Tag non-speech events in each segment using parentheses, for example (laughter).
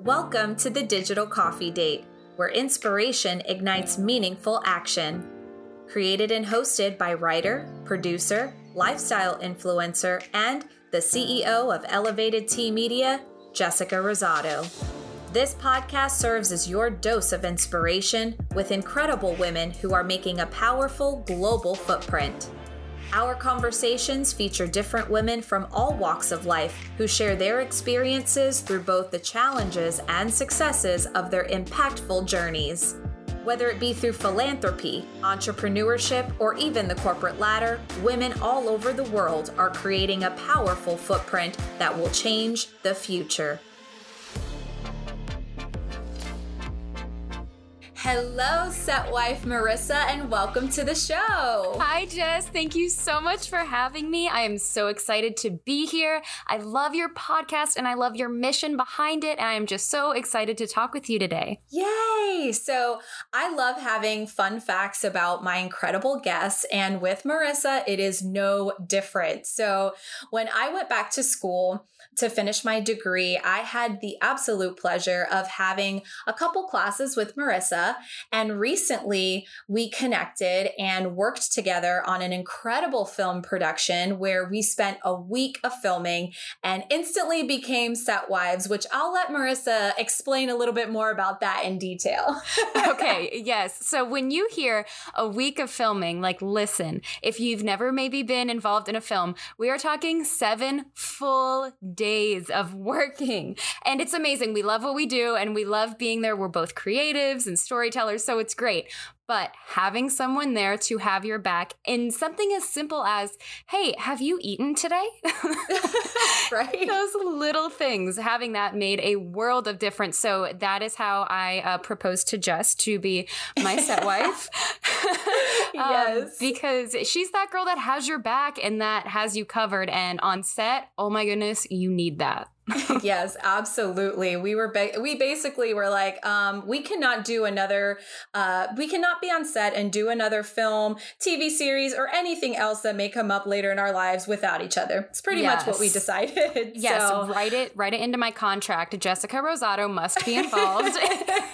Welcome to the Digital Coffee Date, where inspiration ignites meaningful action. Created and hosted by writer, producer, lifestyle influencer, and the CEO of Elevated T Media, Jessica Rosado. This podcast serves as your dose of inspiration with incredible women who are making a powerful global footprint. Our conversations feature different women from all walks of life who share their experiences through both the challenges and successes of their impactful journeys. Whether it be through philanthropy, entrepreneurship, or even the corporate ladder, women all over the world are creating a powerful footprint that will change the future. Hello, set wife Marissa, and welcome to the show. Hi, Jess. Thank you so much for having me. I am so excited to be here. I love your podcast and I love your mission behind it. And I am just so excited to talk with you today. Yay! So, I love having fun facts about my incredible guests. And with Marissa, it is no different. So, when I went back to school, to finish my degree, I had the absolute pleasure of having a couple classes with Marissa. And recently we connected and worked together on an incredible film production where we spent a week of filming and instantly became set wives, which I'll let Marissa explain a little bit more about that in detail. (laughs) okay, yes. So when you hear a week of filming, like listen, if you've never maybe been involved in a film, we are talking seven full days of working. And it's amazing. We love what we do and we love being there. We're both creatives and storytellers, so it's great. But having someone there to have your back in something as simple as, hey, have you eaten today? (laughs) right. Those little things, having that made a world of difference. So that is how I uh, proposed to Jess to be my set (laughs) wife. (laughs) Um, yes. Um, because she's that girl that has your back and that has you covered. And on set, oh my goodness, you need that. (laughs) yes, absolutely. We were ba- we basically were like, um, we cannot do another. Uh, we cannot be on set and do another film, TV series, or anything else that may come up later in our lives without each other. It's pretty yes. much what we decided. (laughs) Yes, so. write it write it into my contract. Jessica Rosado must be involved.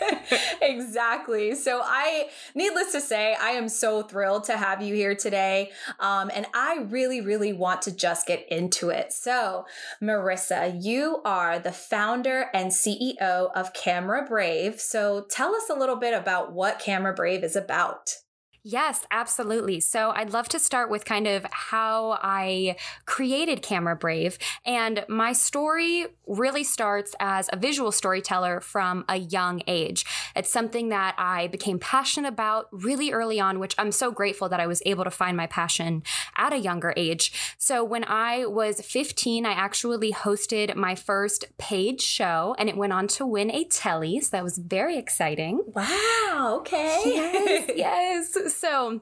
(laughs) exactly. So I, needless to say, I am so thrilled to have you here today, um, and I really, really want to just get into it. So, Marissa, you you are the founder and CEO of Camera Brave. So tell us a little bit about what Camera Brave is about. Yes, absolutely. So I'd love to start with kind of how I created Camera Brave. And my story really starts as a visual storyteller from a young age. It's something that I became passionate about really early on, which I'm so grateful that I was able to find my passion at a younger age. So when I was 15, I actually hosted my first paid show and it went on to win a Telly. So that was very exciting. Wow. Okay. Yes. yes. So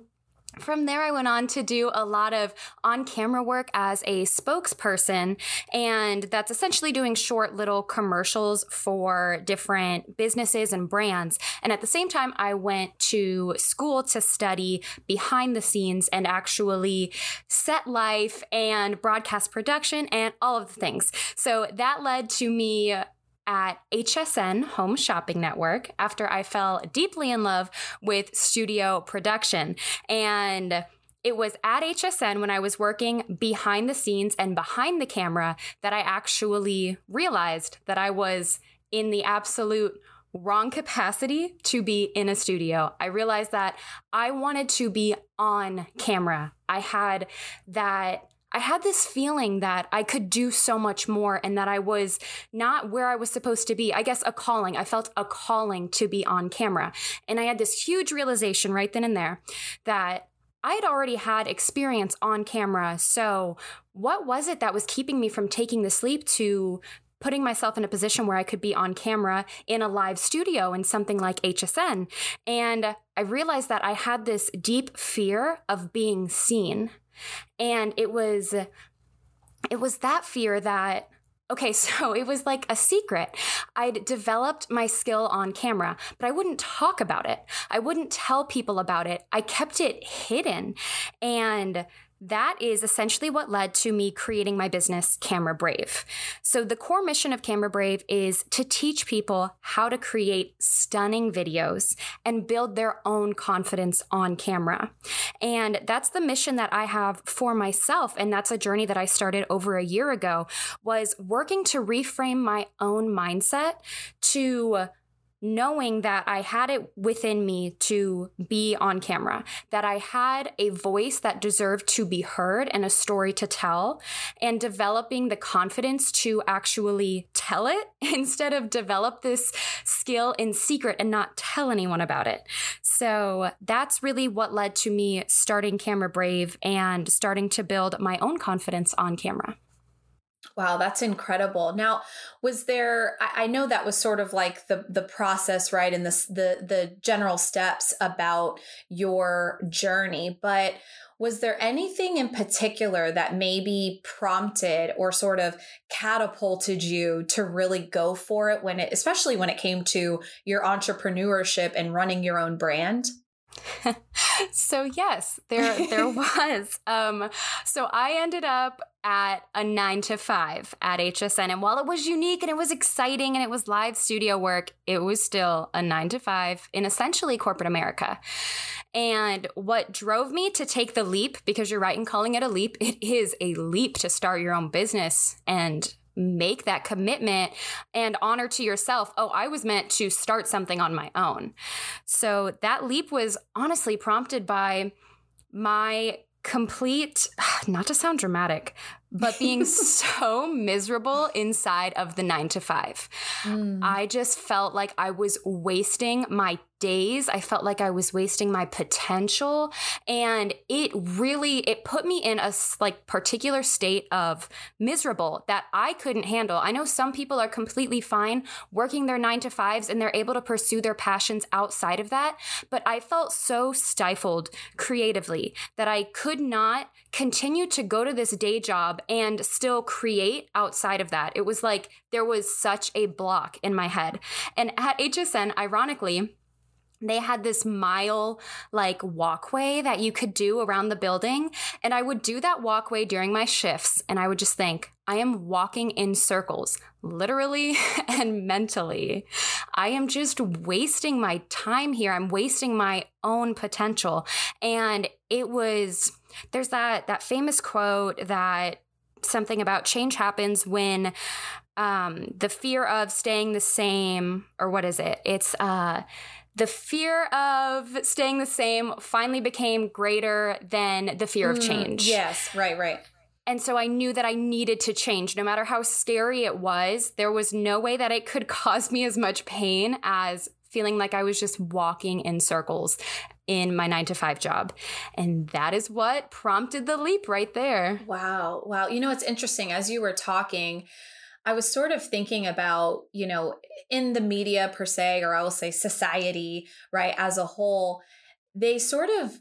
from there, I went on to do a lot of on camera work as a spokesperson. And that's essentially doing short little commercials for different businesses and brands. And at the same time, I went to school to study behind the scenes and actually set life and broadcast production and all of the things. So that led to me at HSN Home Shopping Network after I fell deeply in love with studio production. And it was at HSN when I was working behind the scenes and behind the camera that I actually realized that I was in the absolute wrong capacity to be in a studio. I realized that I wanted to be on camera. I had that I had this feeling that I could do so much more and that I was not where I was supposed to be. I guess a calling. I felt a calling to be on camera. And I had this huge realization right then and there that I had already had experience on camera. So, what was it that was keeping me from taking the sleep to putting myself in a position where I could be on camera in a live studio in something like HSN? And I realized that I had this deep fear of being seen. And it was it was that fear that Okay, (laughs) so it was like a secret. I'd developed my skill on camera, but I wouldn't talk about it. I wouldn't tell people about it. I kept it hidden. And that is essentially what led to me creating my business, Camera Brave. So, the core mission of Camera Brave is to teach people how to create stunning videos and build their own confidence on camera. And that's the mission that I have for myself. And that's a journey that I started over a year ago was working to reframe my own mindset to knowing that I had it within me to be on camera, that I had a voice that deserved to be heard and a story to tell, and developing the confidence to actually tell it (laughs) instead of develop this skill in secret and not tell anyone about it. So that's really what led to me starting Camera Brave and starting to build my own confidence on camera. Wow, that's incredible. Now, was there? I, I, know that was sort of like the the process, right, and the the the general steps about your journey. But was there anything in particular that maybe prompted or sort of catapulted you to really go for it when it, especially when it came to your entrepreneurship and running your own brand? (laughs) so yes, there there (laughs) was. Um, so I ended up at a nine to five at HSN, and while it was unique and it was exciting and it was live studio work, it was still a nine to five in essentially corporate America. And what drove me to take the leap, because you're right in calling it a leap, it is a leap to start your own business and make that commitment and honor to yourself oh i was meant to start something on my own so that leap was honestly prompted by my complete (sighs) not to sound dramatic but being (laughs) so miserable inside of the 9 to 5 mm. i just felt like i was wasting my days i felt like i was wasting my potential. And it really it put me in a like particular state of miserable that i couldn't handle. I know some people are completely fine working their 9 to 5s and they're able to pursue their passions outside of that but i felt so stifled creatively that i could not continue to go to this day job and still create outside of that. It was like there was such a block in my head. And at hsn ironically they had this mile like walkway that you could do around the building. And I would do that walkway during my shifts. And I would just think, I am walking in circles, literally (laughs) and mentally. I am just wasting my time here. I'm wasting my own potential. And it was, there's that, that famous quote that something about change happens when um, the fear of staying the same, or what is it? It's, uh, the fear of staying the same finally became greater than the fear mm, of change. Yes, right, right. And so I knew that I needed to change. No matter how scary it was, there was no way that it could (laughs) cause me as much pain as feeling like I was just walking in circles in my nine to five job. And that is what prompted the leap right there. Wow. Wow. You know, it's interesting. As you were talking, I was sort of thinking about, you know, in the media per se, or I will say society, right, as a whole, they sort of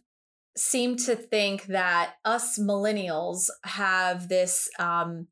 seem to think that us millennials have this um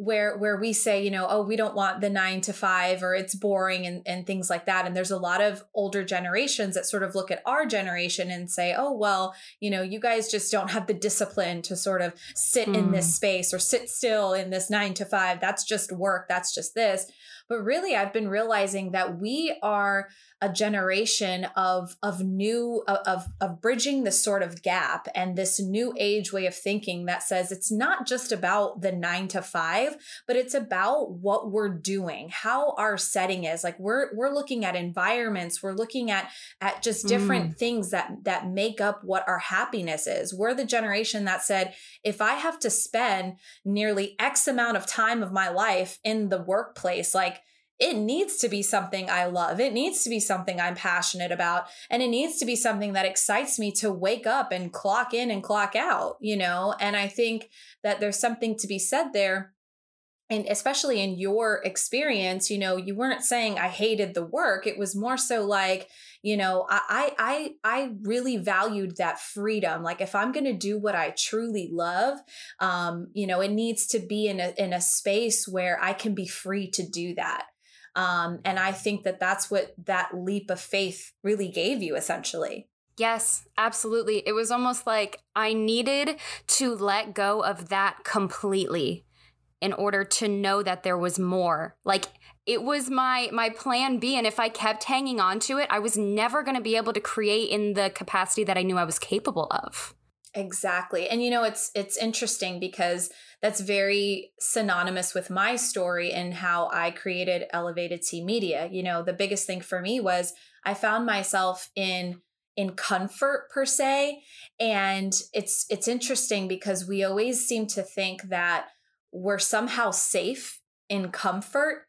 where where we say you know oh we don't want the nine to five or it's boring and, and things like that and there's a lot of older generations that sort of look at our generation and say oh well you know you guys just don't have the discipline to sort of sit mm. in this hmm. space or sit still in this nine to five that's just work that's just this but really i've been realizing that we are a generation of of new of of bridging this sort of gap and this new age way of thinking that says it's not just about the 9 to 5 but it's about what we're doing how our setting is like we're we're looking at environments we're looking at at just different mm. things that that make up what our happiness is we're the generation that said if i have to spend nearly x amount of time of my life in the workplace like it needs to be something I love. It needs to be something I'm passionate about. And it needs to be something that excites me to wake up and clock in and clock out, you know? And I think that there's something to be said there. And especially in your experience, you know, you weren't saying I hated the work. It was more so like, you know, I I I really valued that freedom. Like if I'm gonna do what I truly love, um, you know, it needs to be in a in a space where I can be free to do that um, and I think that that's what that leap of faith really gave you essentially. Yes, absolutely. It was almost like I needed to let go of that completely in order to know that there was more. Like it was my my plan B and if I kept hanging on to it, I was never going to be able to create in the capacity that I knew I was capable of. Exactly. And you know it's it's interesting because that's very synonymous with my story and how I created Elevated T Media. You know, the biggest thing for me was I found myself in in comfort per se and it's it's interesting because we always seem to think that we're somehow safe in comfort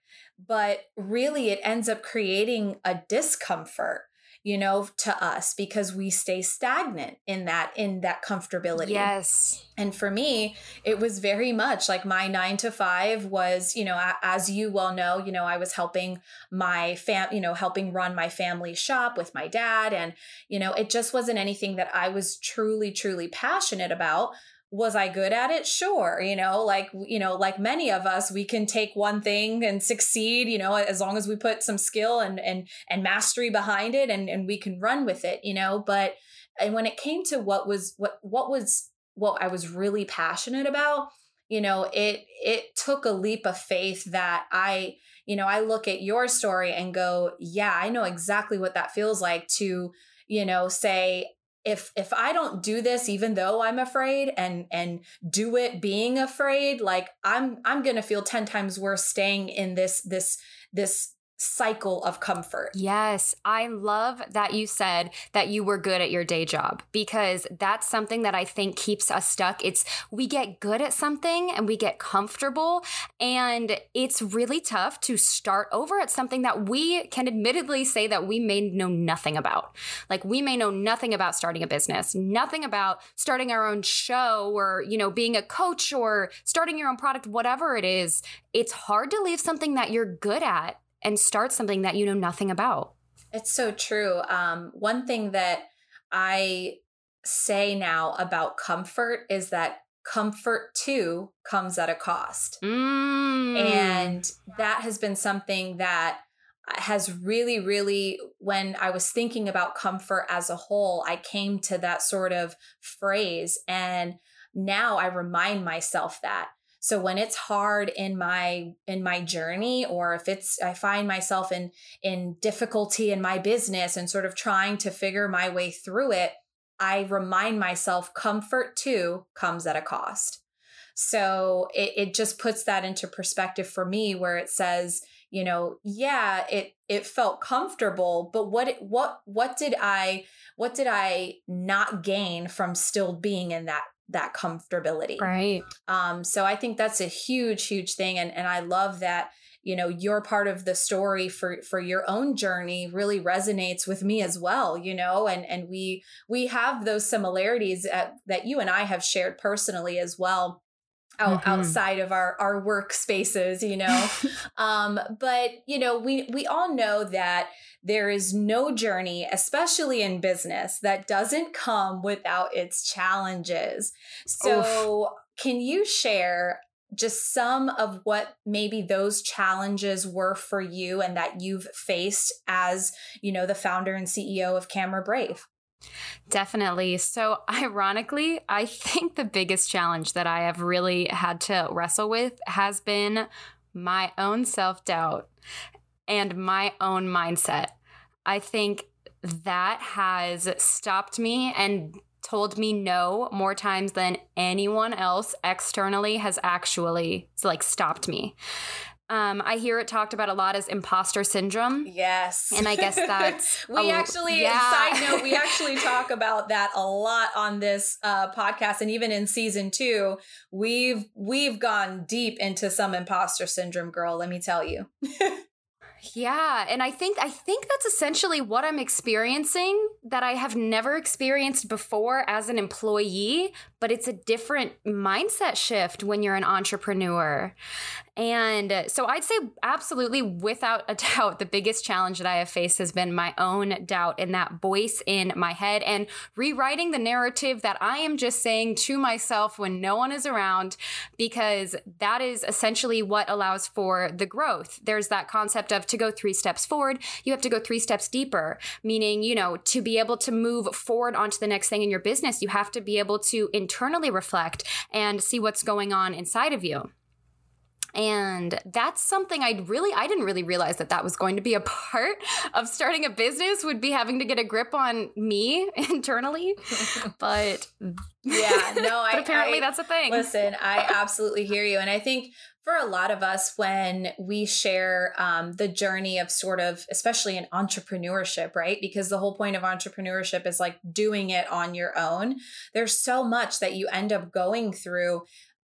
but really it ends up creating a discomfort you know to us because we stay stagnant in that in that comfortability. Yes. And for me it was very much like my 9 to 5 was you know as you well know you know I was helping my fam you know helping run my family shop with my dad. And you know it just wasn't anything that I was truly truly passionate about was I good at it? Sure. You know, like, you know, like many of us, we can take one thing and succeed, you know, as long as we put some skill and, and, and mastery behind it and, and we can run with it, you know, but and when it came to what was, what, what was, what I was really passionate about, you know, it, it took a leap of faith that I, you know, I look at your story and go, yeah, I know exactly what that feels like to, you know, say, if if i don't do this even though i'm afraid and and do it being afraid like i'm i'm going to feel 10 times worse staying in this this this cycle of comfort. Yes, I love that you said that you were good at your day job because that's something that I think keeps us stuck. It's we get good at something and we get comfortable and it's really tough to start over at something that we can admittedly say that we may know nothing about. Like we may know nothing about starting a business, nothing about starting our own show or, you know, being a coach or starting your own product, whatever it is. It's hard to leave something that you're good at and start something that you know nothing about. It's so true. Um, one thing that I say now about comfort is that comfort too comes at a cost. Mm. And that has been something that has really, really, when I was thinking about comfort as a whole, I came to that sort of phrase. And now I remind myself that so when it's hard in my in my journey or if it's I find myself in in difficulty in my business and sort of trying to figure my way through it, I remind myself comfort too comes at a cost. So it, it just puts that into perspective for me where it says, you know, yeah, it it felt comfortable, but what what what did I what did I not gain from still being in that that comfortability. Right. Um, so I think that's a huge, huge thing. And and I love that, you know, your part of the story for for your own journey really resonates with me as well, you know, and and we we have those similarities at, that you and I have shared personally as well out, mm-hmm. outside of our our workspaces you know (laughs) um but you know we we all know that there is no journey especially in business that doesn't come without its challenges so Oof. can you share just some of what maybe those challenges were for you and that you've faced as you know the founder and ceo of camera brave Definitely. So, (laughs) ironically, I think the biggest challenge that I have really had to wrestle with has been my own self doubt and my own mindset. I think that has stopped me and told me no more times than anyone else externally has actually like stopped me. Um, I hear it talked about a lot as imposter syndrome. Yes. And I guess that's. (laughs) we a, actually, yeah. side note, we (laughs) actually talk about that a lot on this uh, podcast. And even in season two, we've we've gone deep into some imposter syndrome, girl, let me tell you. (laughs) Yeah, and I think I think that's essentially what I'm experiencing that I have never experienced before as an employee, but it's a different mindset shift when you're an entrepreneur. And uh, so I'd say, absolutely, without a (laughs) doubt, the biggest challenge that I have faced has been my own doubt and that voice in my head and rewriting the narrative that I am just saying to myself when no one is around, because that is essentially what allows for the growth. There's that concept of to go three steps forward, you have to go three steps deeper, meaning, you know, to be able to move forward onto the next thing in your business, you have to be able to internally reflect and see what's going on inside of you. And that's something i really i didn't really realize that that was going to be a (laughs) part of starting a business would be having to get a grip on me (laughs) internally. But yeah no (laughs) I, apparently I, that's a thing. listen i absolutely hear you. And i think for a lot of us when we share um, the journey of sort of especially in entrepreneurship right? Because the whole point of entrepreneurship is like doing it on your own. There's so much that you end up going through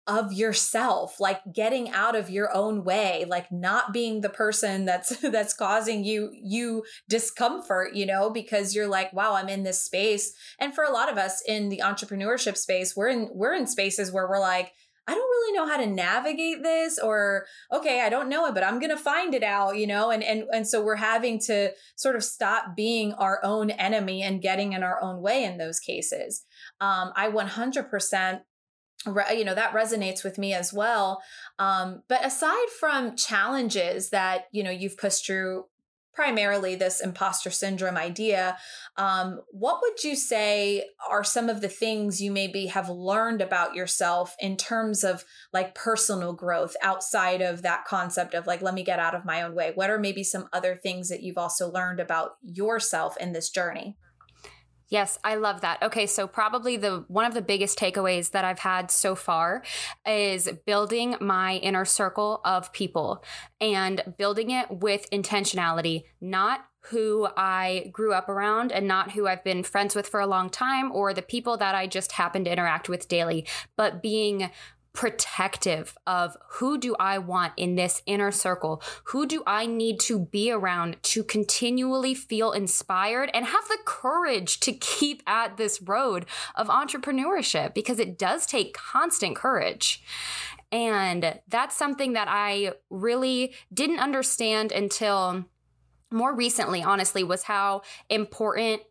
of yourself like getting out of your own way like not being the person that's (laughs) that's causing you you discomfort you know because you're like wow i'm in this space. And for a lot of us in the entrepreneurship space we're in we're in spaces where we're like I don't really know how to navigate this or okay, I don't know it, but I'm going to find it out, you know? And and and so we're having to sort of stop being our own enemy and getting in our own way in those cases. Um, I 100% you know that resonates with me as well um, but aside from challenges that you know you've pushed through primarily this imposter syndrome idea um, what would you say are some of the things you maybe have learned about yourself in terms of like personal growth outside of that concept of like let me get out of my own way what are maybe some other things that you've also learned about yourself in this journey Yes, I love that. Okay, so probably the one of the biggest takeaways that I've had so far is building my inner circle of people and building it with intentionality, not who I grew up around and not who I've been friends with for a long time or the people that I just happen to interact with daily, but being protective of who do I want in this inner circle? Who do I need to be around to continually feel inspired and have the courage to keep at this road of entrepreneurship because it does take constant courage. And that's something that I really didn't understand until more recently, honestly, was how important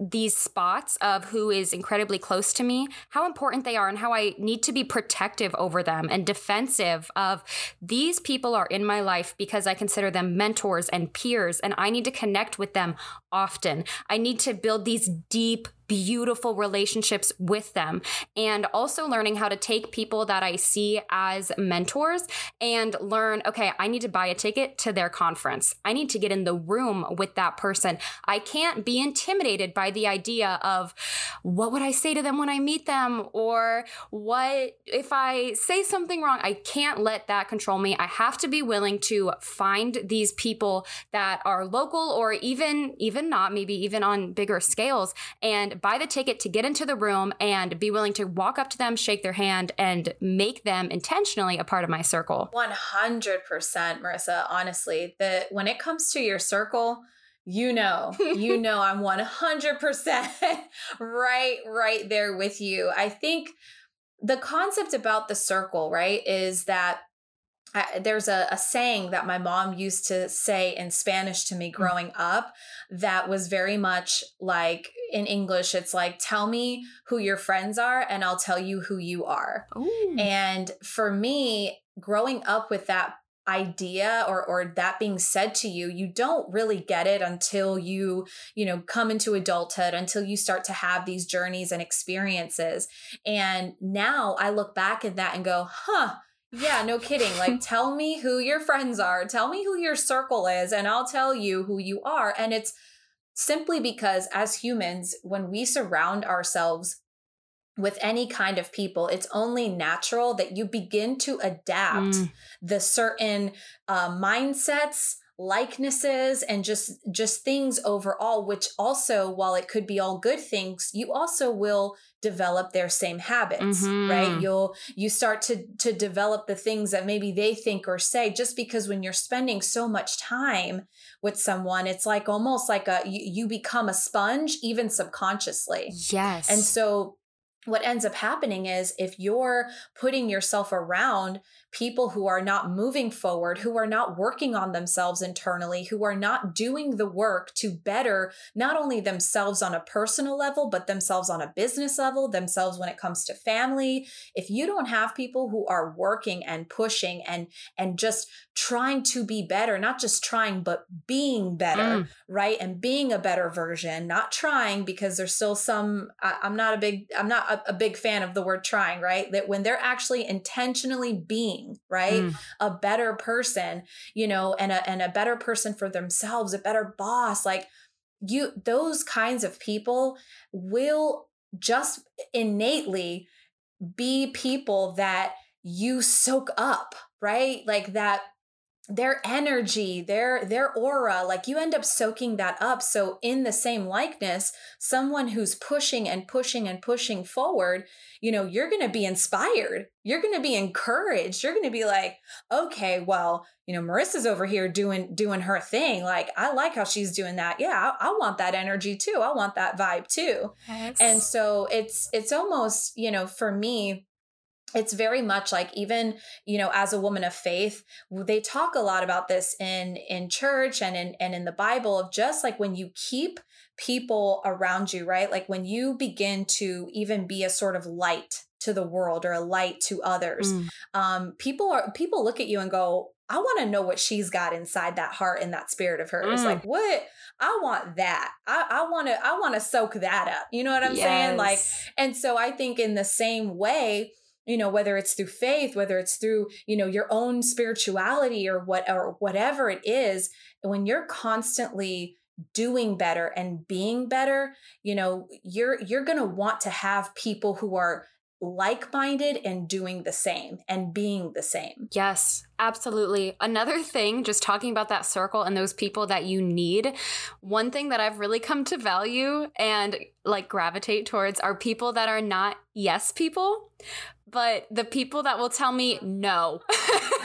these spots of who is incredibly close to me, how important they are, and how I need to be protective over them and defensive of these people are in my life because I consider them mentors and peers, and I need to connect with them often. I need to build these deep beautiful relationships with them and also learning how to take people that I see as mentors and learn okay, I need to buy a ticket to their conference. I need to get in the room with that person. I can't be intimidated by the idea of what would I say to them when I meet them or what if I say something wrong. I can't let that control me. I have to be willing to find these people that are local or even even not, maybe even on bigger scales and buy the ticket to get into the room and be willing to walk up to them, shake their hand, and make them intentionally a part of my circle. 100%, Marissa. Honestly, that when it comes to your circle, you know, (laughs) you know, I'm 100% (laughs) right, right there with you. I think the concept about the circle, right, is that I, there's a, a, saying that my mom used to say in Spanish to me mm. growing up that was very much like in English, it's like, tell me who your friends are and I'll tell you who you are. Ooh. And for me, growing up with that idea or or that being said to you you don't really get it until you you know come into adulthood until you start to have these journeys and experiences and now i look back at that and go huh yeah, no kidding. Like, tell me who your friends are, tell me who your circle is, and I'll tell you who you are. And it's simply because, as humans, when we surround ourselves with any kind of people, it's only natural that you begin to adapt mm. the certain uh, mindsets, likenesses and just just things overall which also while it could be all good things you also will develop their same habits mm-hmm. right you'll you start to to develop the things that maybe they think or say just because when you're spending so much time with someone it's like almost like a you, you become a sponge even subconsciously. Yes. and so what ends up happening is if you're putting yourself around people who are not moving forward, who are not working on themselves internally, who are not doing the work to better not only themselves on a personal level, but themselves on a business level, themselves when it comes to family. If you don't have people who are working and pushing and and just trying to be better, not just trying, but being better, mm. right? And being a better version, not trying because there's still some, I, am not a big, I'm not a, a big fan of the word trying, right? That when they're actually intentionally being right? Mm. A better person, you know, and a and a better person for themselves, a better boss. Like you those kinds of people will just innately be people that you soak up, right? Like that their energy their their aura like you end up soaking that up. So in the same likeness someone who's pushing and pushing and pushing forward you know you're going to be inspired. You're going to be encouraged. You're going to be like okay well you know marissa's over here doing doing her thing. Like i like how she's doing that. Yeah i, I want that energy too. I want that vibe too. Yes. and so it's it's almost you know for me it's very much like even you know as a woman of faith they talk a lot about this in in church and in and in the bible of just like when you keep people around you right like when you begin to even be a sort of light to the world or a light to others mm. um people are people look at you and go I want to know what she's got inside that heart and that spirit of hers. Mm. Like what I want that. I, I want to I want to soak that up. You know what I'm yes. saying? Like and so I think in the same way you know whether it's through faith whether it's through you know your own spirituality or what or whatever it is when you're constantly doing better and being better you know you're you're going to want to have people who are like-minded and doing the same and being the same. Yes, absolutely. Another thing just talking about that circle and those people that you need, one thing that I've really come to value and like gravitate towards are people that are not yes people, but the people that will tell me no.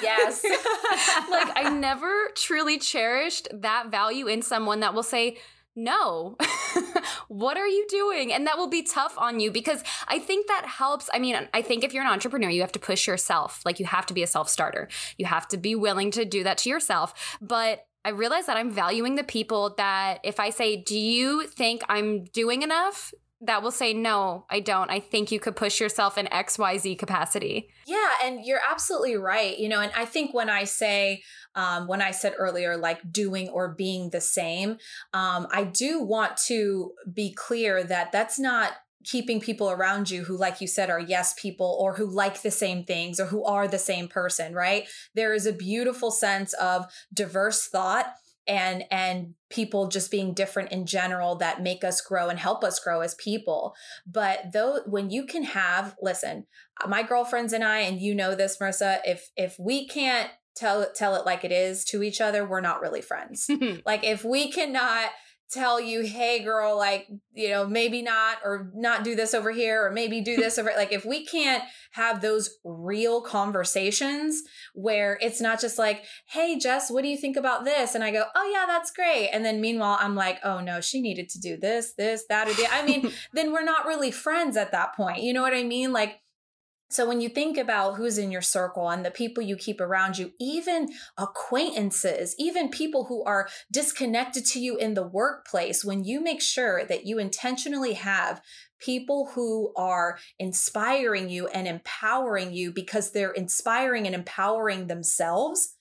Yes. (laughs) like I never truly cherished that value in someone that will say no (laughs) what are you doing and that will be tough on you because i think that helps i mean i think if you're an entrepreneur you have to push yourself like you have to be a self-starter you have to be willing to do that to yourself but I realize that I'm valuing the people that if I say, Do you think I'm doing enough? That will say, no, I don't. I think you could push yourself in XYZ capacity. Yeah. And you're absolutely right. You know, and I think when I say, um, when I said earlier, like doing or being the same, um, I do want to be clear that that's not keeping people around you who like you said are yes people or who like the same things or who are the same person right there is a beautiful sense of diverse thought and and people just being different in general that make us grow and help us grow as people. But though when you can have listen uh, my girlfriends and i and you know this marissa if if we can't tell tell it like it is to each other we're not really friends. (laughs) Like if we cannot tell you, hey, girl, like, you know, maybe not, or not do this over here, or maybe do this over. like, if we can't have those real conversations where it's not just like, hey, Jess, what do you think about this? And I go, oh, yeah, that's great. And then meanwhile, I'm like, oh, no, she needed to do this, this, that, or the. I mean, (laughs) then we're not really friends at that point. You know what I mean? Like, so when you think about who's in your circle and the people you keep around you, even acquaintances, even people who are disconnected to you in the workplace, when you make sure that you intentionally have people who are inspiring you and empowering you because they're inspiring and empowering themselves,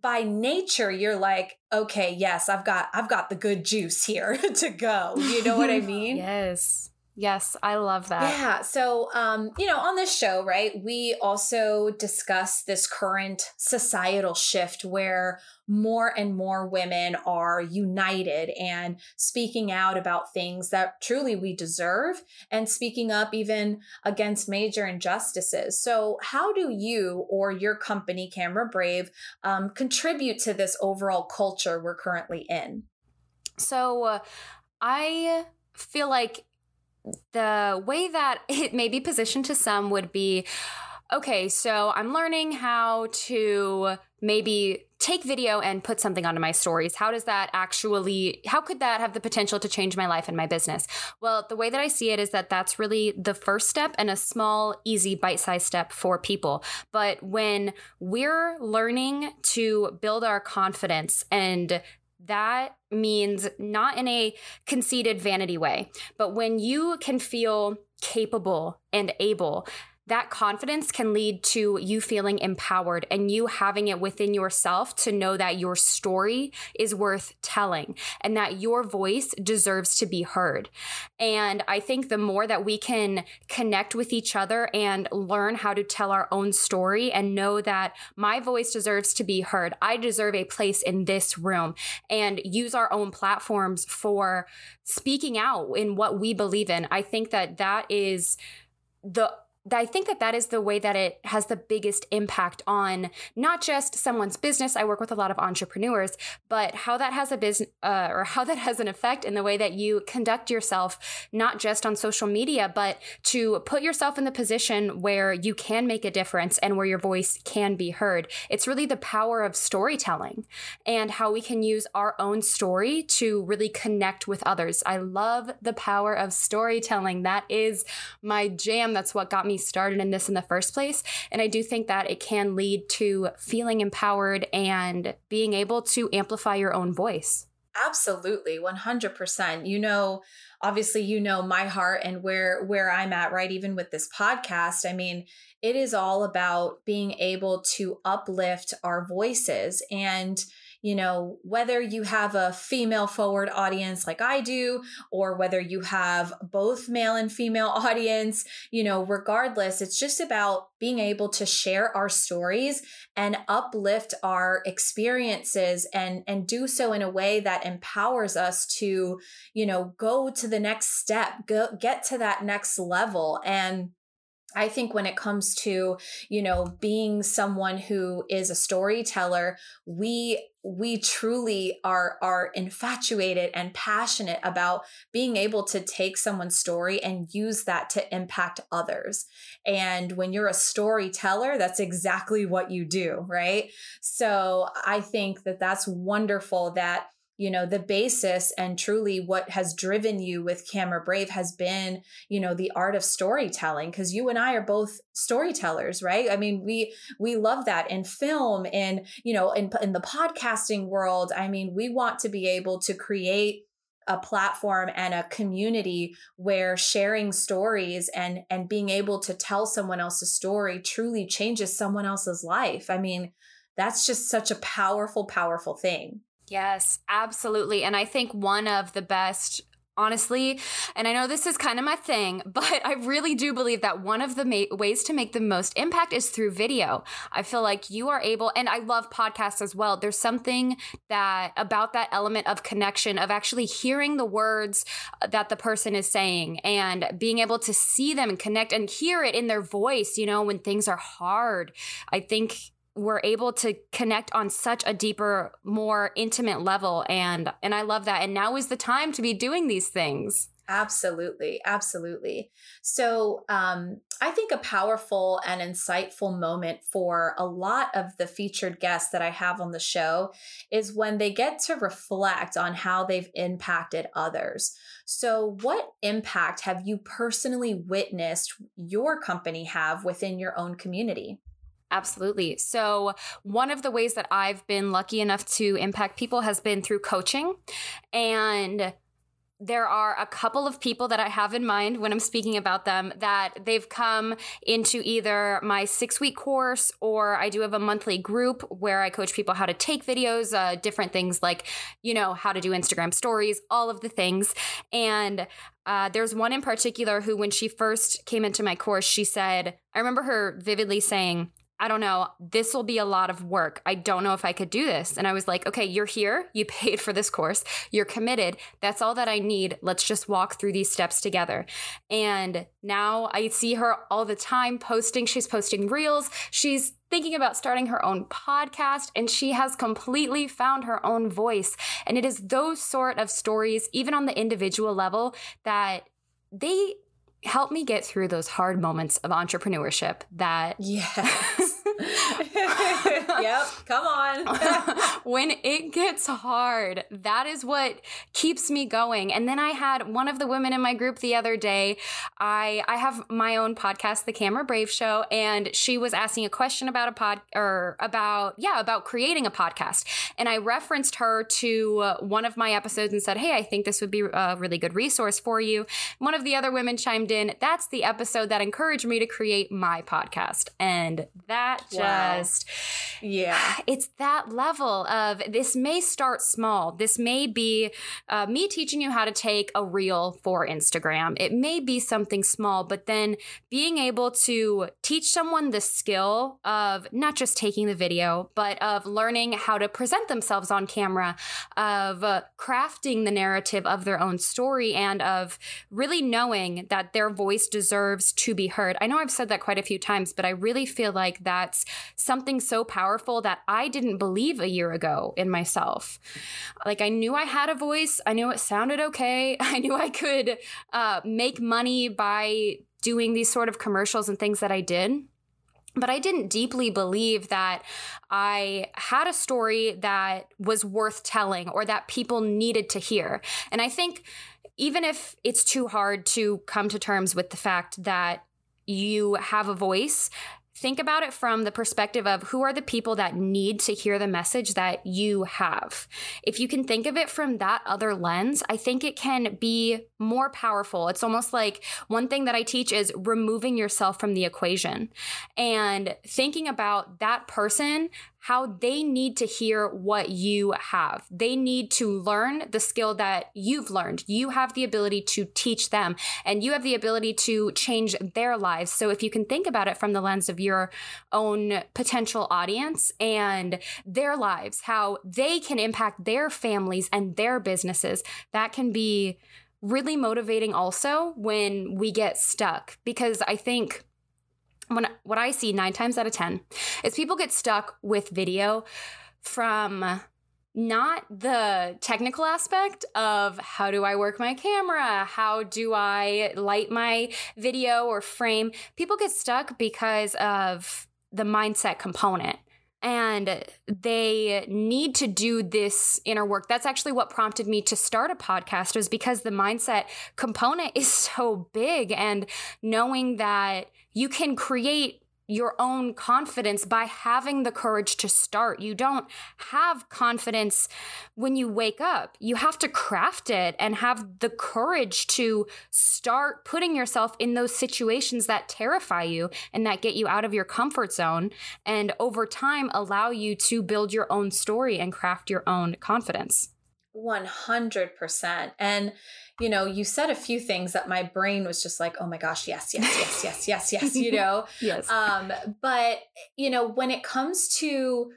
by nature you're like okay yes i've got i've got the good juice here (laughs) to go. You know what i (laughs) mean? Yes Yes, I love that. Yeah. So, um, you know, on this show, right, we also discuss this current societal shift where more and more women are united and speaking out about things that truly we deserve and speaking up even against major injustices. So, how do you or your company, Camera Brave, um, contribute to this overall culture we're currently in? So, uh, I feel like the way that (laughs) it may be positioned to some would be okay, so I'm learning how to maybe take video and put something onto my stories. How does that actually how could that have the potential to change my life and my business? Well the way that i see it is that that's really the first step and a small easy bite-sized step for people. But when we're learning to build our confidence and that means not in a conceited vanity way, but when you can feel capable and able that confidence can lead to you feeling empowered and you having it within yourself to know that your story is worth telling and that your voice deserves to be heard. And I think the more that we can connect with each other and learn how to tell our own story and know that my voice deserves to be heard, I deserve a place in this room and use our own platforms for speaking out in what we believe in. I think that that is the I think that that is the way that it has the biggest impact on not just someone's business. I work with a lot of entrepreneurs, but how that has a business uh, or how that has an effect in the way that you conduct yourself, not just on social media, but to put yourself in the position where you can make a difference and where your voice can be heard. It's really the power of storytelling and how we can use our own story to really connect with others. I love the power of storytelling. That is my jam. That's what got me me started in this in the first place. And I do think that it can lead to feeling empowered and being able to amplify your own voice. Absolutely, 100%. You know, obviously you know my heart and where where I'm at right even with this podcast. I mean, it is all about being able to uplift our voices and you know, whether you have a female forward audience like I do, or whether you have both male and female (laughs) audience, you know, regardless, it's just about being able to share our stories and uplift our experiences and and do so in a way that empowers us to, you know, go to the next step, go get to that next level. And I think when it comes to, you know, being someone who is a storyteller, we we truly are are infatuated and passionate about being able to take someone's story and use that to impact others. And when you're a storyteller, that's exactly what you do, right? So I think that that's wonderful that you know the basis and truly what has driven you with camera brave has been you know the art of storytelling because you and i are both storytellers right? I mean we we love that in film and you know in, in the podcasting world. I mean we want to be able to create a platform and a community where sharing stories and and being able to tell someone else's story truly changes someone else's life. I mean that's just such a powerful powerful thing Yes, absolutely. And I think one of the best honestly. And I know this is kind of my thing, (laughs) but I really do believe that one of the ma- ways to make the most impact is through video. I feel like you are able, and I love podcasts as well. There's something that about that element of connection, of actually hearing the words uh, that the person is saying and being able to see them and connect and hear it in their voice, you know, when things are hard. I think we're able to connect on such a deeper more intimate level. And and i love that. And now is the time to be doing these things. Absolutely. Absolutely. So um i think a powerful and insightful moment for a lot of the featured guests that i have on the show is when they get to reflect on how they've impacted others. So what impact have you personally witnessed your company have within your own community Absolutely. So, one of the ways that I've been lucky enough to impact people has been through coaching. And there are a couple of people that I have in mind when I'm speaking about them that they've come into either my six week course or I do have a monthly group where I coach people how to take videos, uh, different things like, you know, how to do Instagram stories, all of the things. And uh, there's one in particular who, when she first came into my course, she said, I remember her vividly saying, I don't know, this will be a lot of work. I don't know if I could do this. And I was like, okay, you're here. You (laughs) paid for this course. You're committed. That's all that I need. Let's just walk through these steps together. And now I see her all the time posting. She's posting reels. She's thinking about starting her own podcast and she has completely found her own voice. And it is those sort of stories, even on the individual level, that they help me get through those hard moments of entrepreneurship that yes (laughs) yep, come on. (laughs) when it gets hard, that is what keeps me going. And then I had one of the women in my group the other day. I I have my own podcast, The Camera Brave Show, and she was asking a question about a pod or about yeah, about creating a podcast. And I referenced her to one of my episodes and said, "Hey, I think this would be a really good resource for you." One of the other women chimed in, "That's the episode that encouraged me to create my podcast." And that wow. just yeah. (sighs) it's that level of this may start small. This may be uh, me teaching you how to take a reel for instagram. It may be something small but then being able to teach someone the skill of not just taking the video but of learning how to present themselves on camera of uh, crafting the narrative of their own story and of really knowing that their voice deserves to be heard. I know i've said that quite a few times but i really feel like that's something so powerful that I didn't believe a year ago in myself. Like I knew I had a voice, I knew it sounded okay, (laughs) I knew I could uh, make money by doing these sort of commercials and things that I did. But I didn't deeply believe that I had a story that was worth telling or that people needed to hear. And I think even if it's too hard to come to terms with the fact that you have a voice think about it from the perspective of who are the people that need to hear the message that you have. If you can think of it from that other lens, I think it can be more powerful. It's almost like one thing that I teach is removing yourself from the equation and thinking about that person how they need to hear what you have. They need to learn the skill that you've learned. You have the ability to teach them and you have the ability to change their lives. So if you can think about it from the lens of your own potential audience and their lives, how they can impact their families and their businesses, that can be really motivating also when we get stuck because I think when what I see nine times out of 10 is people get stuck with video from not the technical aspect of how do I work my camera? How do I light my video or frame? People get stuck because of the mindset component and they need to do this inner work. That's actually what prompted me to start a podcast was because the mindset component is (laughs) so big and knowing that you can create your own confidence by having the courage to start. You don't have confidence when you wake up. You have to craft it and have the courage to start putting yourself in those situations that terrify you and that get you out of your comfort zone and over time allow you to build your own story and craft your own confidence. 100%. And you know, you said a few things that my brain was just like, oh my gosh, yes, yes, yes, yes, yes, (laughs) yes, you know? yes. Um, but, you know, when it comes to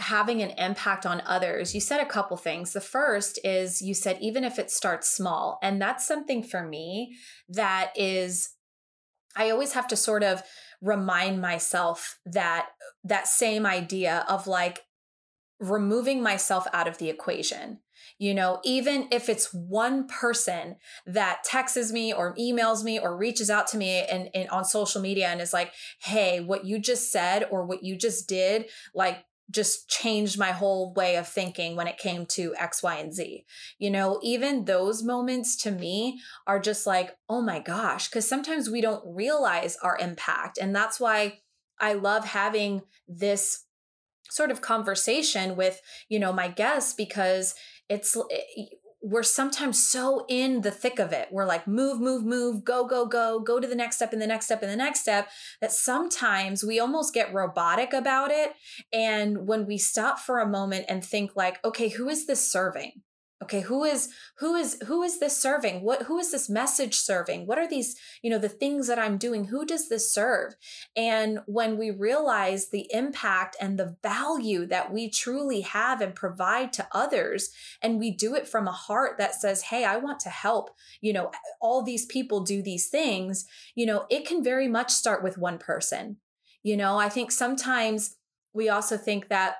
having an impact on others, you said a couple things. The first is you said, even if it starts small. And that's something for me that is, I always have to sort of remind myself that that same idea of like removing myself out of the equation you know, even if it's one person that texts me or emails me or reaches out to me and, and on social media and is like, hey, what you just said or what you just did, like just changed my whole way of thinking when it came to X, Y, and Z. You know, even those moments to me are just like, oh my gosh, because sometimes we don't realize our impact. And that's why I love having this sort of conversation with, you know, my guests because it's eh, we're sometimes so in the thick of it. We're like, move, move, move, go, go, go, go to the next step and the next step and the next step. That sometimes we almost get robotic about it. And when we stop for a moment and think, like, okay, who is this serving? Okay who is who is who is this serving? What who is this message serving? What are these you know the things that i'm doing? Who does this serve? And when we realize the impact and the value that we truly have and provide to others and we do it from a heart that says hey i want to help you know all these people do these things you know it can very much start with one person. You know i think sometimes we also think that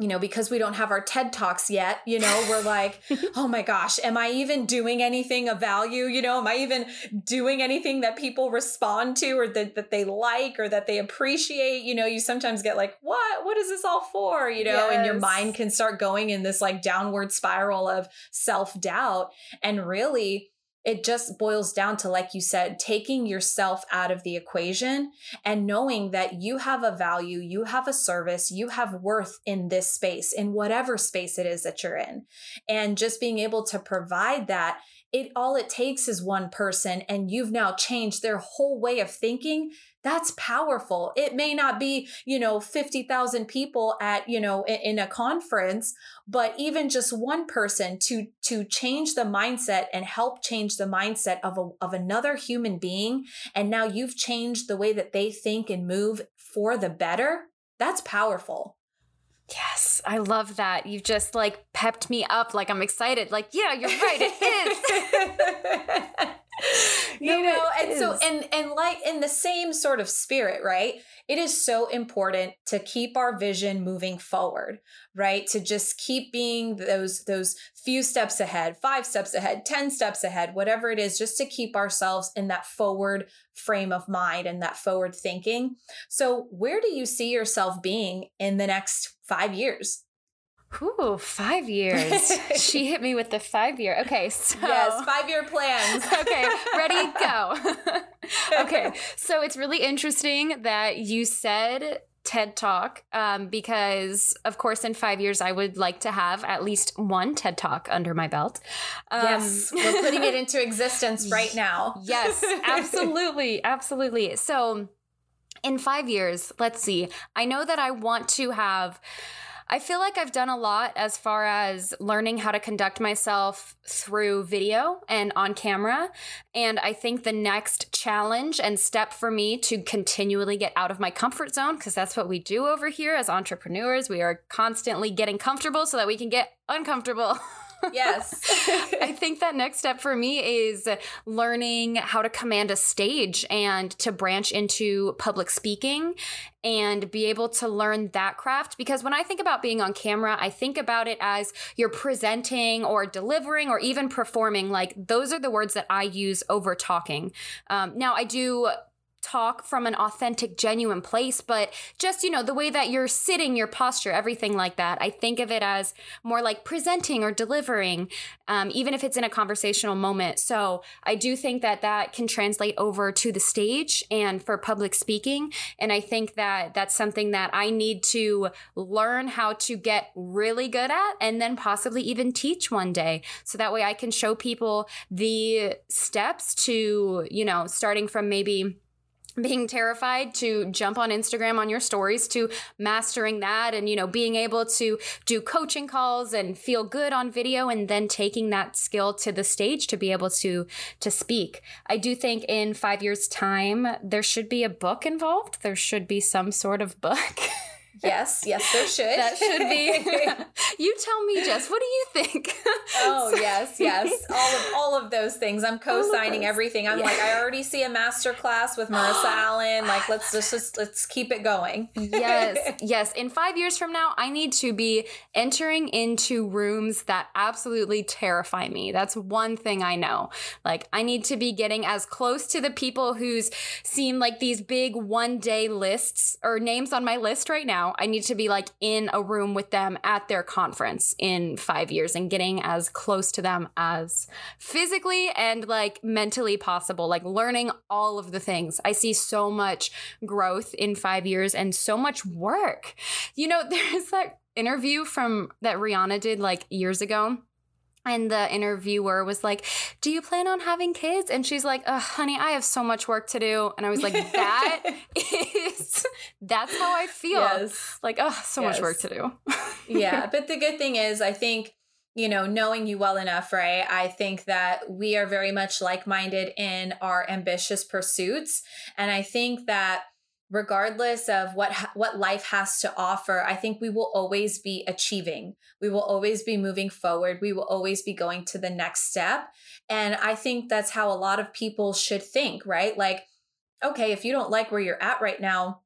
you know, because we don't have our TED Talks yet, you know, we're like, (laughs) oh my gosh, am I even doing anything of value? You know, am I even doing anything that people respond to or that, that they like or that they appreciate? You know, you sometimes get like, what? What is this all for? You know, yes. and your mind can start going in this like downward spiral of self doubt. And really, it just boils down to, like you said, taking yourself out of the equation and knowing that you have a value, you have a service, you have worth in this space, in whatever space it is that you're in. And just being able to provide that it all it takes is one person and you've now changed their whole way of thinking that's powerful it may not be you know 50,000 people at you know in, in, a conference but even just one person to to change the mindset and help change the mindset of a, of another human being and now you've changed the way that they think and move for the better that's powerful Yes, I love that. You've just like pepped me up. Like I'm excited. Like, yeah, you're right. It is. (laughs) (laughs) (laughs) you know and is. so and and like in the same sort of spirit right? It is so important to keep our vision moving forward right? To just keep being those those few steps ahead five steps ahead 10 steps ahead whatever it is just to keep ourselves in that forward frame of mind and that forward thinking. So where do you see yourself being in the next 5 years Ooh, five years. she (laughs) hit me with the five year. Okay, so yes, five year plans. (laughs) okay, ready, go. (laughs) okay, so it's really interesting that you said TED Talk um, because, of course, in five years, I would like to have at least one TED Talk under my belt. Um, yes, we're putting it into existence right now. yes, absolutely. Absolutely. So, in five years, let's see, I know that I want to have I feel like I've done a lot as far as learning how to conduct myself through video and on camera. And I think the next challenge and step for me to continually get out of my comfort zone, because that's what we do over here as entrepreneurs, we are constantly getting comfortable so that we can get uncomfortable. Yes. (laughs) I think that next step for me is learning how to command a stage and to branch into public speaking and be able to learn that craft. Because when I think about being on camera, I think about it as you're presenting or delivering or even performing. Like those are the words that I use over talking. Um, now, I do talk from an authentic, genuine place, but just, you know, the way that you're sitting, your posture, everything like that. I think of it as more like presenting or delivering, um, even if it's in a conversational moment. So I do think that that can translate over to the stage and for public speaking. And I think that that's something that I need to learn how to get really good at and then possibly even teach one day. So that way I can show people the steps to, you know, starting from maybe being terrified to jump on Instagram on your stories to mastering that and you know being able to do coaching calls and feel good on video and then taking that skill to the stage to be able to to speak. I do think in 5 years time there should be a book involved. There should be some sort of book. (laughs) Yes, yes, there should. that should be. (laughs) you tell me, Jess. What do you think? (laughs) oh yes, yes. (laughs) All of all of those things. I'm co-signing everything. I'm yeah. like, I already see a master class with Marissa (gasps) Allen. Like, let's just, just let's keep it going. yes, yes. In five years from now, I need to be entering into rooms that absolutely terrify me. That's one thing I know. Like, I need to be getting as close to the people who's seem like these big one day lists or names on my list right now I need to be like in a room with them at their conference in five years and getting as close to them as physically and like mentally possible, like learning all of the things. I see so much growth in five years and so much work. You know, (laughs) there's that interview from that Rihanna did like years ago and the interviewer was like, Do you plan on having kids? And she's like, Oh, honey, I have so much work to do. And I was like, That (laughs) is, that's how I feel. Yes. Like, oh, so yes. much work to do. (laughs) yeah. But the good thing is, I think, you know, knowing you well enough, right? I think that we are very much like minded in our ambitious pursuits. And I think that regardless of what what life has to offer i think we will always be achieving. We will always be moving forward. We will always be going to the next step. And i think that's how a lot of people should think right? Like okay if you don't like where you're at right now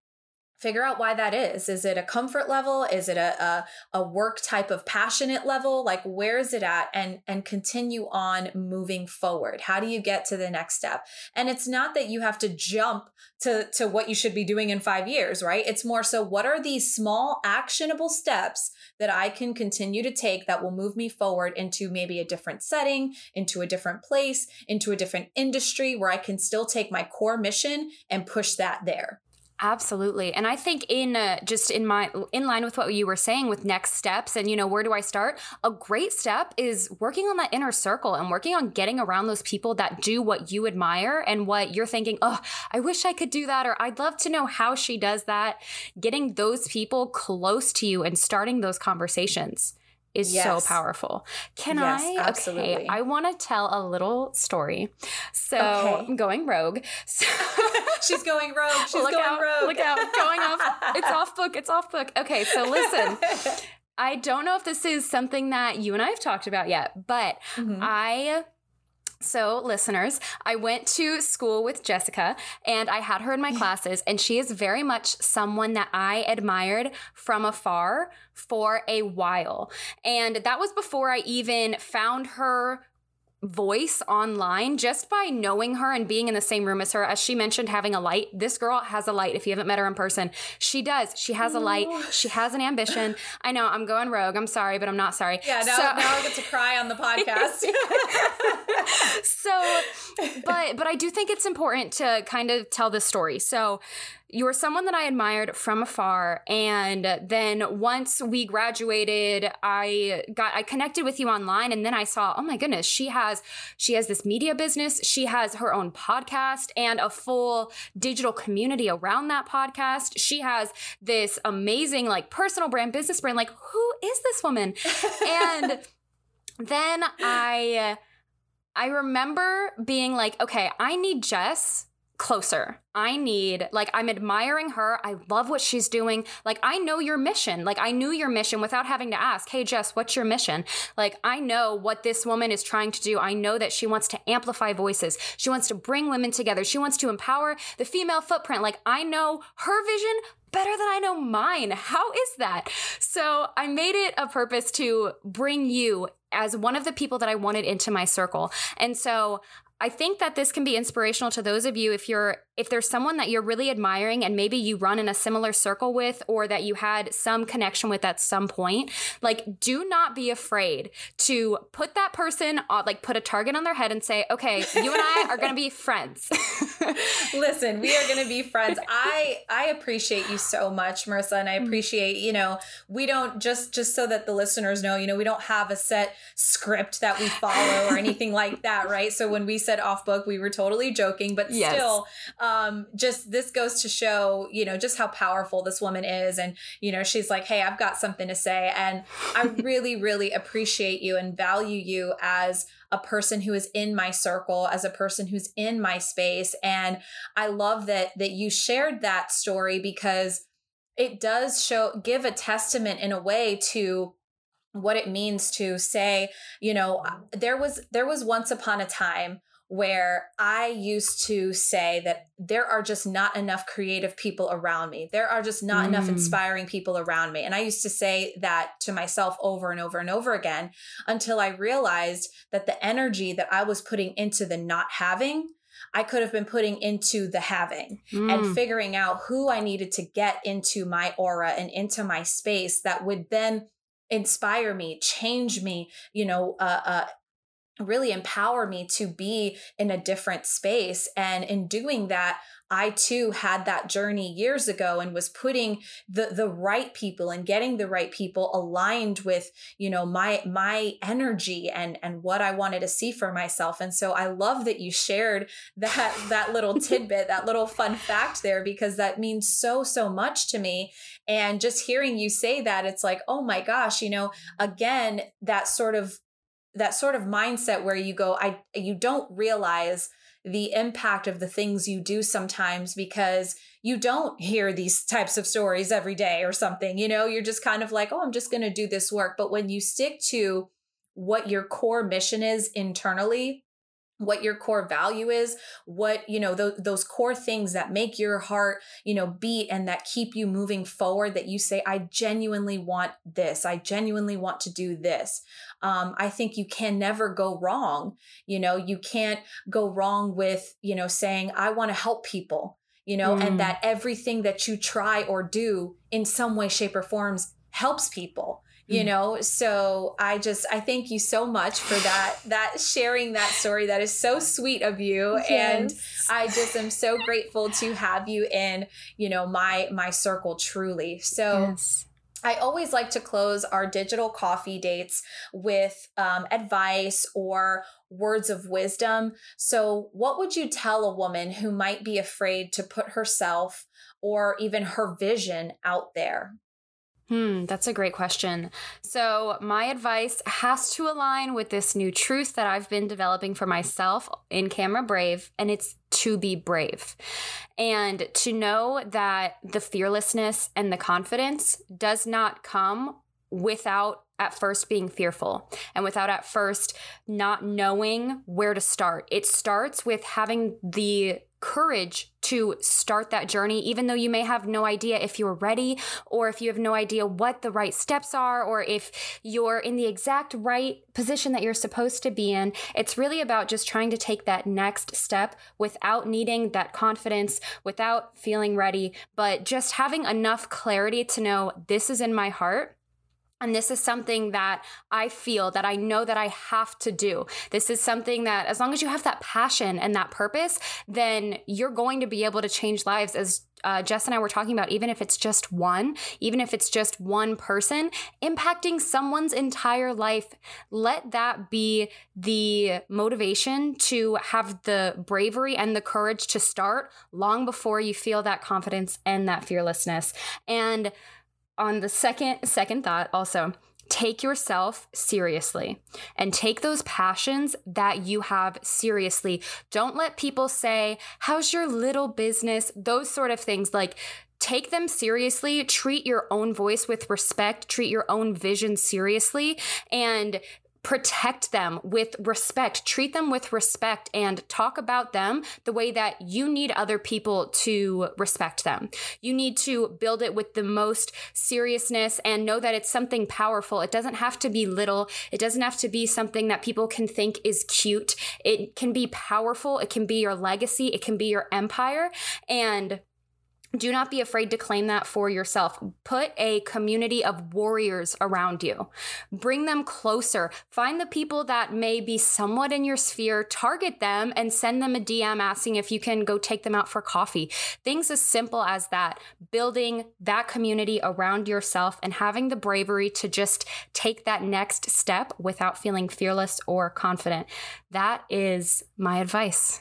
figure out why that is. Is it a comfort level? Is it a, a, a work type of passionate level? Like where is it at? And and continue on moving forward. How do you get to the next step? And it's not that you have to jump to to what you should be doing in 5 years right? It's more so what are these small actionable steps that I can continue to take that will move me forward into maybe a different setting, into a different place, into a different industry where I can still take my core mission and push that there. Absolutely. And I think in uh, just in my in line with what you were saying with next steps and you know where do I start? A great step is working on that inner circle and working on getting around those people that do what you admire and what you're thinking, "Oh, I wish I could do that," or "I'd love to know how she does that." Getting those people close to you and starting those conversations is yes. so powerful. Can yes, I? Absolutely. Okay, I want to tell a little story. So okay. I'm going rogue. So (laughs) She's going rogue. She's look going out, rogue. Look out, going off. It's off book. It's off book. Okay, so (laughs) listen. I don't know if this is something that you and I have talked about yet, but mm-hmm. I so, listeners, I went to school with Jessica and I had her in my classes, and she is very much someone that I admired from afar for a while. And that was before I even found her voice online just by knowing her and being in the same room as her. As she mentioned, having a light. This girl has a light. If you haven't met her in person, she does. She has a light. Oh. She has an ambition. I know I'm going rogue. I'm sorry, but I'm not sorry. Yeah, now, so, now I get to cry on the (laughs) podcast. so, but but I do think it's important to kind of tell this story. So you were someone that I admired from afar. And then once we graduated, I got I connected with you online and then I saw, oh my goodness, she has she has this media business, she has her own podcast and a full digital community around that podcast. She has this amazing like personal brand, business brand. Like, who is this woman? (laughs) and then I I remember being like, okay, I need Jess closer. I need, like, I'm admiring her. I love what she's doing. Like, I know your mission. Like, I knew your mission without having to ask, hey, Jess, what's your mission? Like, I know what this woman is trying to do. I know that she wants to amplify voices. She wants to bring women together. She wants to empower the female footprint. Like, I know her vision better than I know mine. How is that? So I made it a purpose to bring you as one of the people that I wanted into my circle. And so I think that this can be inspirational to those of you if you're if there's someone that you're really admiring and maybe you run in a similar circle with or that you had some connection with at some point, like do not be afraid to put that person on, like put a target on their head and say, "Okay, you and I are going to be (laughs) friends." Listen, we are going to be friends. I I appreciate you so much, Marissa, and I mm. appreciate, you know, we don't just just so that the listeners know, you know, we don't have a set script that we follow or anything like that, right? So when we said off book, we were totally joking, but yes. still um, just this goes to show, you know, just how powerful this woman is. And, you know, she's like, hey, I've got something to say. And I (laughs) really, really appreciate you and value you as a person who is in my circle as a person who's in my space and i love that that you shared that story because it does show give a testament in a way to what it means to say you know there was there was once upon a time where I used to say that there are just not enough creative people around me. There are just not mm. enough inspiring people around me. And I used to say that to myself over and over and over again until I realized that the energy that I was putting into the not having I could have been putting into the having mm. and figuring out who I needed to get into my aura and into my space that would then inspire me, change me, you know, uh, uh, really empower me to be in a different space. And in doing that, I too had that journey years ago and was putting the the right people and getting the right people aligned with, you know, my my energy and and what I wanted to see for myself. And so I love that you shared that (laughs) that little tidbit, that little fun fact there because that means so so much to me. And just hearing you say that it's like, "Oh my gosh, you know, again, that sort of that sort of mindset where you go i you don't realize the impact of the things you do sometimes because you don't hear these types of stories every day or something you know? You're just kind of like oh i'm just going to do this work. But when you stick to what your core mission is internally what your core value is what you know th- those core things that make your heart you know beat and that keep you moving forward that you say i genuinely want this. I genuinely want to do this. Um, i think you can never go wrong you know you can't go wrong with you know saying i want to help people you know mm. and that everything that you try or do in some way shape or forms helps people you mm. know so i just i thank you so much for that that sharing that story that is so sweet of you yes. and i just am so grateful to have you in you know my my circle truly so yes. I always like to close our digital coffee dates with um, advice or words of wisdom. So, what would you tell a woman who might be afraid to put herself or even her vision out there? Hmm, that's a great question. So, my advice has to align with this new truth that I've been developing for myself in Camera Brave, and it's to be brave. And to know that the fearlessness and the confidence does not come without at first being fearful and without at first not knowing where to start. It starts with having the courage to start that journey, even though you may have no idea if you're ready or if you have no idea what the right steps are or if you're in the exact right position that you're supposed to be in. It's really about just trying to take that next step without needing that confidence, without feeling ready, but just having enough clarity to know this is in my heart and this is something that I feel that I know that I have to do. This is something that, as long as you have that passion and that purpose, then you're going to be able to change lives as uh, Jess and I were talking about, even if it's just one, even if it's just one person impacting someone's entire life, let that be the motivation to have the bravery and the courage to start long before you feel that confidence and that fearlessness. And on the second second thought also take yourself seriously and take those passions that you have seriously. Don't let people say how's your little business? Those sort of things like take them seriously treat your own voice with respect treat your own vision seriously and protect them with respect, treat them with respect, and talk about them the way that you need other people to respect them. You need to build it with the most seriousness and know that it's something powerful. It doesn't have to be little, it doesn't have to be something that people can think is cute. It can be powerful, it can be your legacy, it can be your empire. And do not be afraid to claim that for yourself. Put a community of warriors around you. Bring them closer. Find the people that may be somewhat in your sphere, target them, and send them a DM asking if you can go take them out for coffee. Things as simple as that. Building that community around yourself and having the bravery to just take that next step without feeling fearless or confident. That is my advice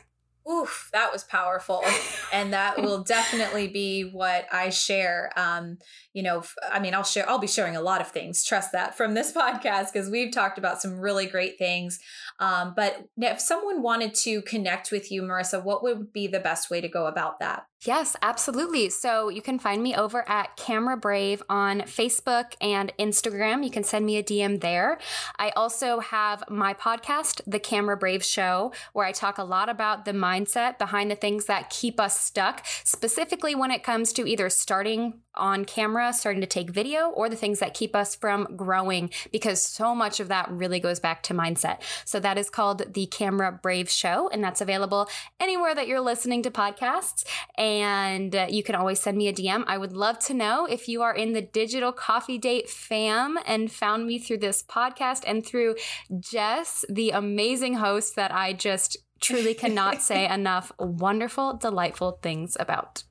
oof, that was powerful. and that (laughs) will definitely be what I share. Um, you know, I mean, I'll share, I'll be sharing a lot of things, trust that, from this (laughs) podcast, because we've talked about some really great things. Um, but if someone wanted to connect with you, Marissa, what would be the best way to go about that? Yes, absolutely. So you can find me over at Camera Brave on Facebook and Instagram. You can send me a DM there. I also have my podcast, The Camera Brave Show, where I talk a lot about the mindset behind the things that keep us stuck, specifically when it comes to either starting on camera, starting to take video, or the things that keep us from growing, because so much of that really goes back to mindset. So that is called the Camera Brave Show, and that's available anywhere that you're listening to podcasts. And uh, you can always send me a DM. I would love to know if you are in the digital coffee date fam and found me through this podcast and through Jess, the amazing host that I just truly cannot say (laughs) enough wonderful, delightful things about.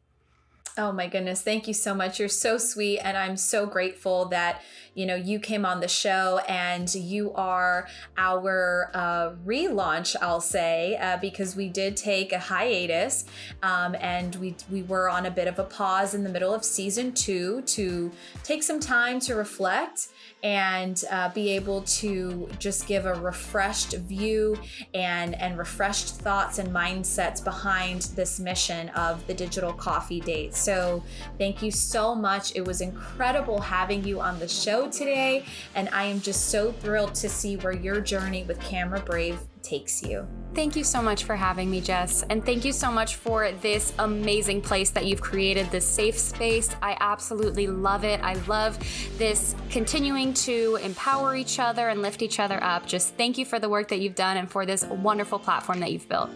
Oh my goodness. Thank you so much. You're so sweet. And I'm so grateful that, you know, you came on the show and you are our uh, relaunch, I'll say, uh, because we did take a hiatus um, and we, we were on a bit of a pause in the middle of season two to take some time to reflect and uh, be able to just give a refreshed view and and refreshed thoughts and mindsets behind this mission of the digital coffee date. So thank you so much. It was incredible having you on the show show today, and I am just so thrilled to see where your journey with Camera Brave takes you. Thank you so much for having me, Jess. And thank you so much for this amazing place that you've created, this safe space. I absolutely love it. I love this continuing to empower each other and lift each other up. Just thank you for the work that you've done and for this wonderful platform that you've built.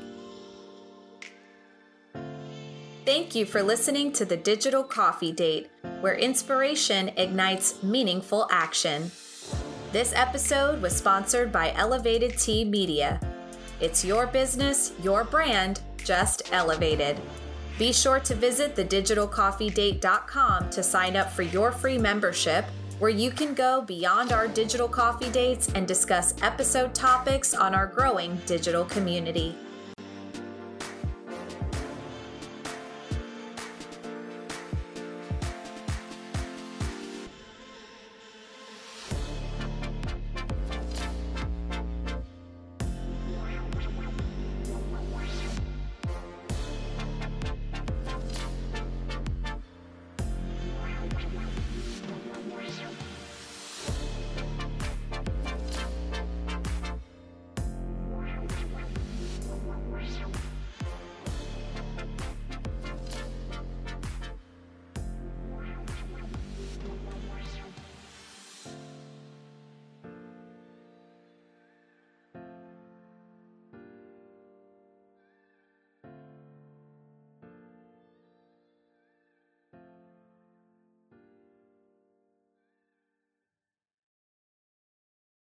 Thank you for listening to the Digital Coffee Date, where inspiration ignites meaningful action. This episode was sponsored by Elevated Tea Media. It's your business, your brand, just elevated. Be sure to visit thedigitalcoffeedate.com to sign up for your free membership, where you can go beyond our digital coffee dates and discuss episode topics on our growing digital community.